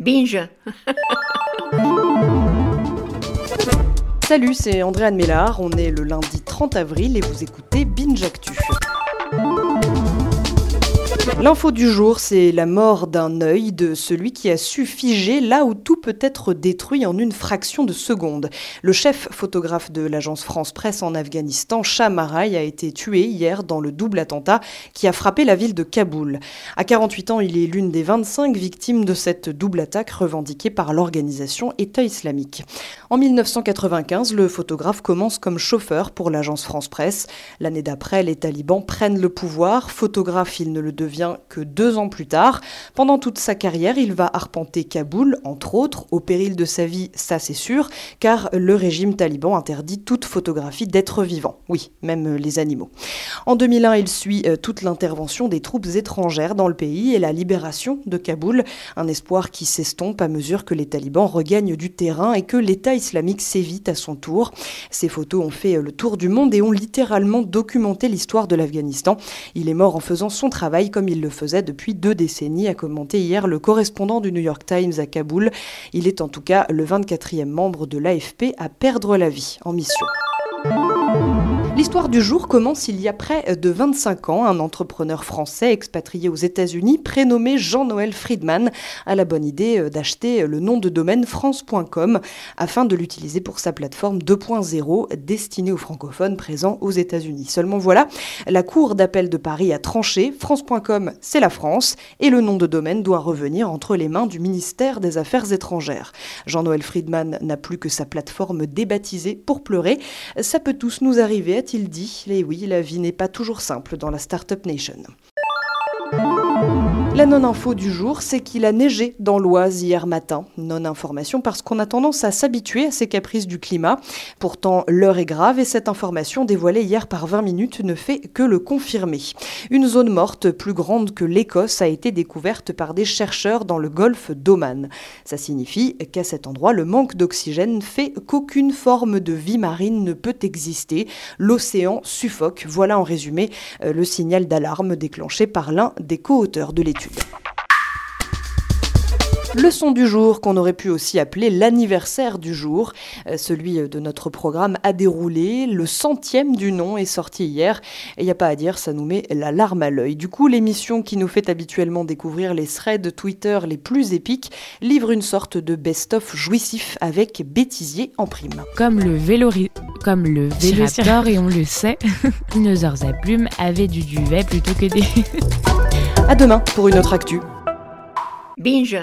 Binge Salut, c'est Andréane Mélard, on est le lundi 30 avril et vous écoutez Binge Actu. L'info du jour, c'est la mort d'un œil de celui qui a su figer là où tout peut être détruit en une fraction de seconde. Le chef photographe de l'agence France Presse en Afghanistan, Shah Maraï, a été tué hier dans le double attentat qui a frappé la ville de Kaboul. À 48 ans, il est l'une des 25 victimes de cette double attaque revendiquée par l'organisation État islamique. En 1995, le photographe commence comme chauffeur pour l'agence France Presse. L'année d'après, les talibans prennent le pouvoir. Photographe, il ne le devient que deux ans plus tard. Pendant toute sa carrière, il va arpenter Kaboul, entre autres, au péril de sa vie, ça c'est sûr, car le régime taliban interdit toute photographie d'êtres vivants. Oui, même les animaux. En 2001, il suit euh, toute l'intervention des troupes étrangères dans le pays et la libération de Kaboul, un espoir qui s'estompe à mesure que les talibans regagnent du terrain et que l'État islamique sévit à son tour. Ces photos ont fait euh, le tour du monde et ont littéralement documenté l'histoire de l'Afghanistan. Il est mort en faisant son travail comme il le faisait depuis deux décennies, a commenté hier le correspondant du New York Times à Kaboul. Il est en tout cas le 24e membre de l'AFP à perdre la vie en mission. L'histoire du jour commence il y a près de 25 ans. Un entrepreneur français expatrié aux États-Unis, prénommé Jean-Noël Friedman, a la bonne idée euh, d'acheter le nom de domaine france.com afin de l'utiliser pour sa plateforme 2.0 destinée aux francophones présents aux États-Unis. Seulement voilà, la Cour d'appel de Paris a tranché. France.com, c'est la France et le nom de domaine doit revenir entre les mains du ministère des Affaires étrangères. Jean-Noël Friedman n'a plus que sa plateforme débaptisée pour pleurer. Ça peut tous nous arriver, a-t-il dit? Et oui, la vie n'est pas toujours simple dans la Startup Nation. La non-info du jour, c'est qu'il a neigé dans l'Oise hier matin. Non-information parce qu'on a tendance à s'habituer à ces caprices du climat. Pourtant, l'heure est grave et cette information dévoilée hier par 20 minutes ne fait que le confirmer. Une zone morte plus grande que l'Écosse a été découverte par des chercheurs dans le golfe d'Oman. Ça signifie qu'à cet endroit, le manque d'oxygène fait qu'aucune forme de vie marine ne peut exister. L'océan suffoque. Voilà en résumé euh, le signal d'alarme déclenché par l'un des co-auteurs de l'étude. Le son du jour, qu'on aurait pu aussi appeler l'anniversaire du jour, euh, celui de notre programme a déroulé, le centième du nom est sorti hier, et il n'y a pas à dire, ça nous met la larme à l'œil. Du coup, l'émission qui nous fait habituellement découvrir les threads Twitter les plus épiques livre une sorte de best-of jouissif avec bêtisier en prime. Comme le vélo comme le Vélociraptor, et on le sait, dinosaures à plumes avaient du duvet plutôt que des... À demain pour une autre actu. Binge